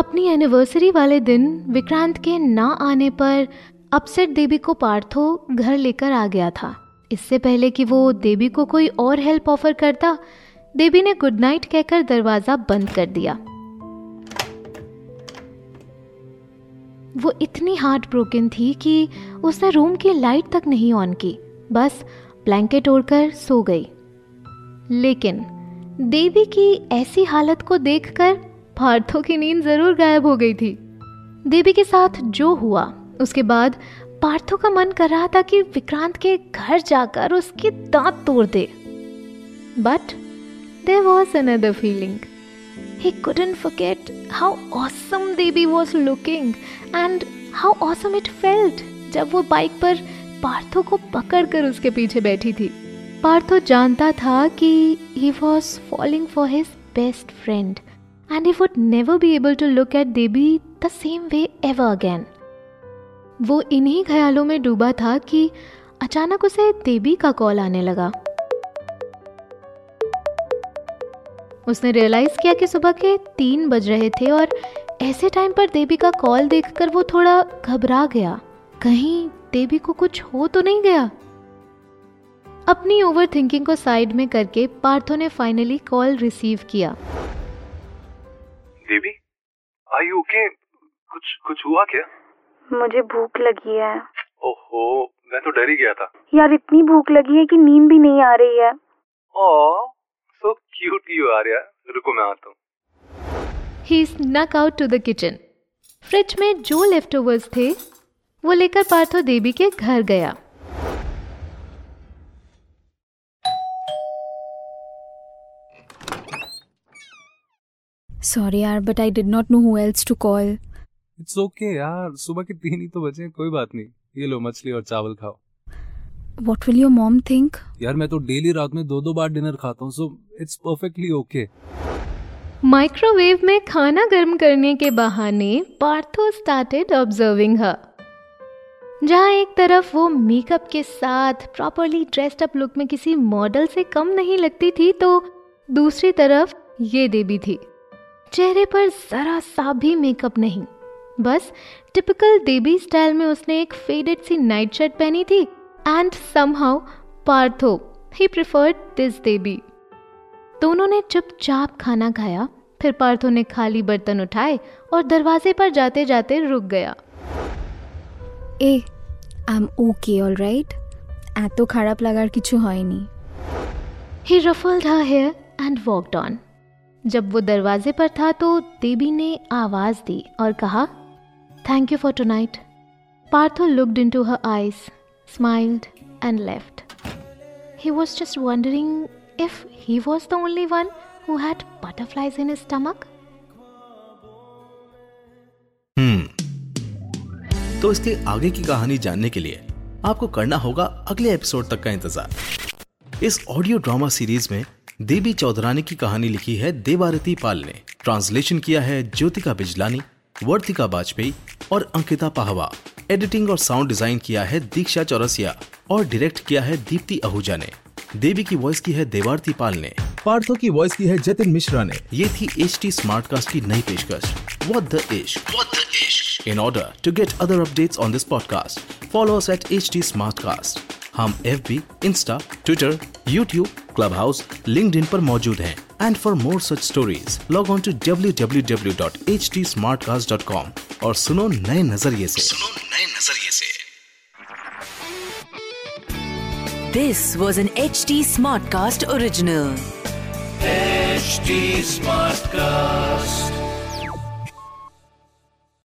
अपनी एनिवर्सरी वाले दिन विक्रांत के ना आने पर अपसेट देवी को पार्थो घर लेकर आ गया था। इससे पहले कि वो देवी को कोई और हेल्प ऑफ़र करता, देवी ने गुड नाइट कहकर दरवाज़ा बंद कर दिया। वो इतनी हार्ट ब्रोकन थी कि उसने रूम की लाइट तक नहीं ऑन की। बस ब्लैंकेट ओढ़कर सो गई। लेकिन देवी की ऐसी हालत को देखकर पार्थो की नींद ज़रूर गायब हो गई थी। देवी के साथ जो हुआ, उसके बाद पार्थो का मन कर रहा था कि विक्रांत के घर जाकर उसके दांत तोड़ दे। But there was another feeling He couldn't forget how awesome Devi was looking and how awesome it felt जब वो बाइक पर पार्थो को पकड़ कर उसके पीछे बैठी थी। पार्थो जानता था कि he was falling for his best friend and he would never be able to look at Devi the same way ever again. वो इन्हीं ख्यालों में डूबा था कि अचानक उसे देवी का कॉल आने लगा। उसने रियलाइज़ किया कि सुबह के तीन बज रहे थे और ऐसे टाइम पर देवी का कॉल देखकर वो थोड़ा घबरा गया। कहीं देवी को कुछ हो तो नहीं गया। अपनी ओवर थिंकिंग को साइड में करके पार्थो ने फाइनली कॉल रिसीव किया। देवी आर यू ओके कुछ कुछ हुआ क्या? मुझे भूख लगी है। ओहो मैं तो डर ही गया था। यार इतनी भूख लगी है कि नींद भी नहीं आ रही है। ओह सो क्यूट यू आ रहा रुको मैं आता हूँ। He snuck out to the kitchen fridge में जो लेफ़्ट थे वो लेकर पार्थो देवी के घर गया। Sorry, yaar, but I did not know who else to call. It's okay okay, यार सुबह के तीन ही तो बचे हैं, कोई बात नहीं। ये लो मछली और चावल खाओ। What will your mom think? यार मैं तो डेली रात में दो दो बार डिनर खाता हूँ so it's perfectly okay microwave में खाना गर्म करने के बहाने पार्थो स्टार्टेड ऑब्जर्विंग हर जहाँ एक तरफ़ वो मेकअप के साथ प्रॉपरली ड्रेस्ड अप लुक में किसी मॉडल से कम नहीं लगती थी तो दूसरी तरफ़ ये देवी थी। चेहरे पर जरा सा भी मेकअप नहीं बस टिपिकल देवी स्टाइल में उसने एक फेडेड सी नाइट शर्ट पहनी थी and somehow Partho he preferred this Devi दोनों ने चुपचाप खाना खाया फिर पार्थो ने खाली बर्तन उठाए और दरवाजे पर जाते जाते रुक गया ah I am okay all right এত খারাপ লাগার কিছু হয়নি he ruffled her hair and walked on. जब वो दरवाजे पर था तो देवी ने आवाज़ दी और कहा thank you for tonight Partho looked into her eyes smiled and left he wondering if he was the only one who had butterflies in his stomach. हम्म तो इसके आगे की कहानी जानने के लिए आपको करना होगा अगले एपिसोड तक का इंतज़ार। इस ऑडियो ड्रामा सीरीज़ में देवी चौधरानी की कहानी लिखी है देवारती पाल ने। ट्रांसलेशन किया है ज्योतिका बिजलानी वर्तिका वाजपेयी और अंकिता पाहवा। एडिटिंग और साउंड डिज़ाइन किया है दीक्षा चौरसिया और डायरेक्ट किया है दीप्ति आहूजा ने। देवी की वॉइस की है देवारती पाल ने। पार्थो की वॉइस की है जतिन मिश्रा ने। ये थी एच टी स्मार्ट कास्ट की नई पेशकश। What the इश्क What the इश्क In order to get other updates on this podcast, follow us at HT Smartcast. हम FB, Insta, Twitter, YouTube, Clubhouse LinkedIn पर मौजूद है। And for more such stories log on to W W W dot H T Smartcast dot com और सुनो नए नज़रिए ऐसी सुनो नए नज़रिए ऐसी this was an H T Smartcast original Smartcast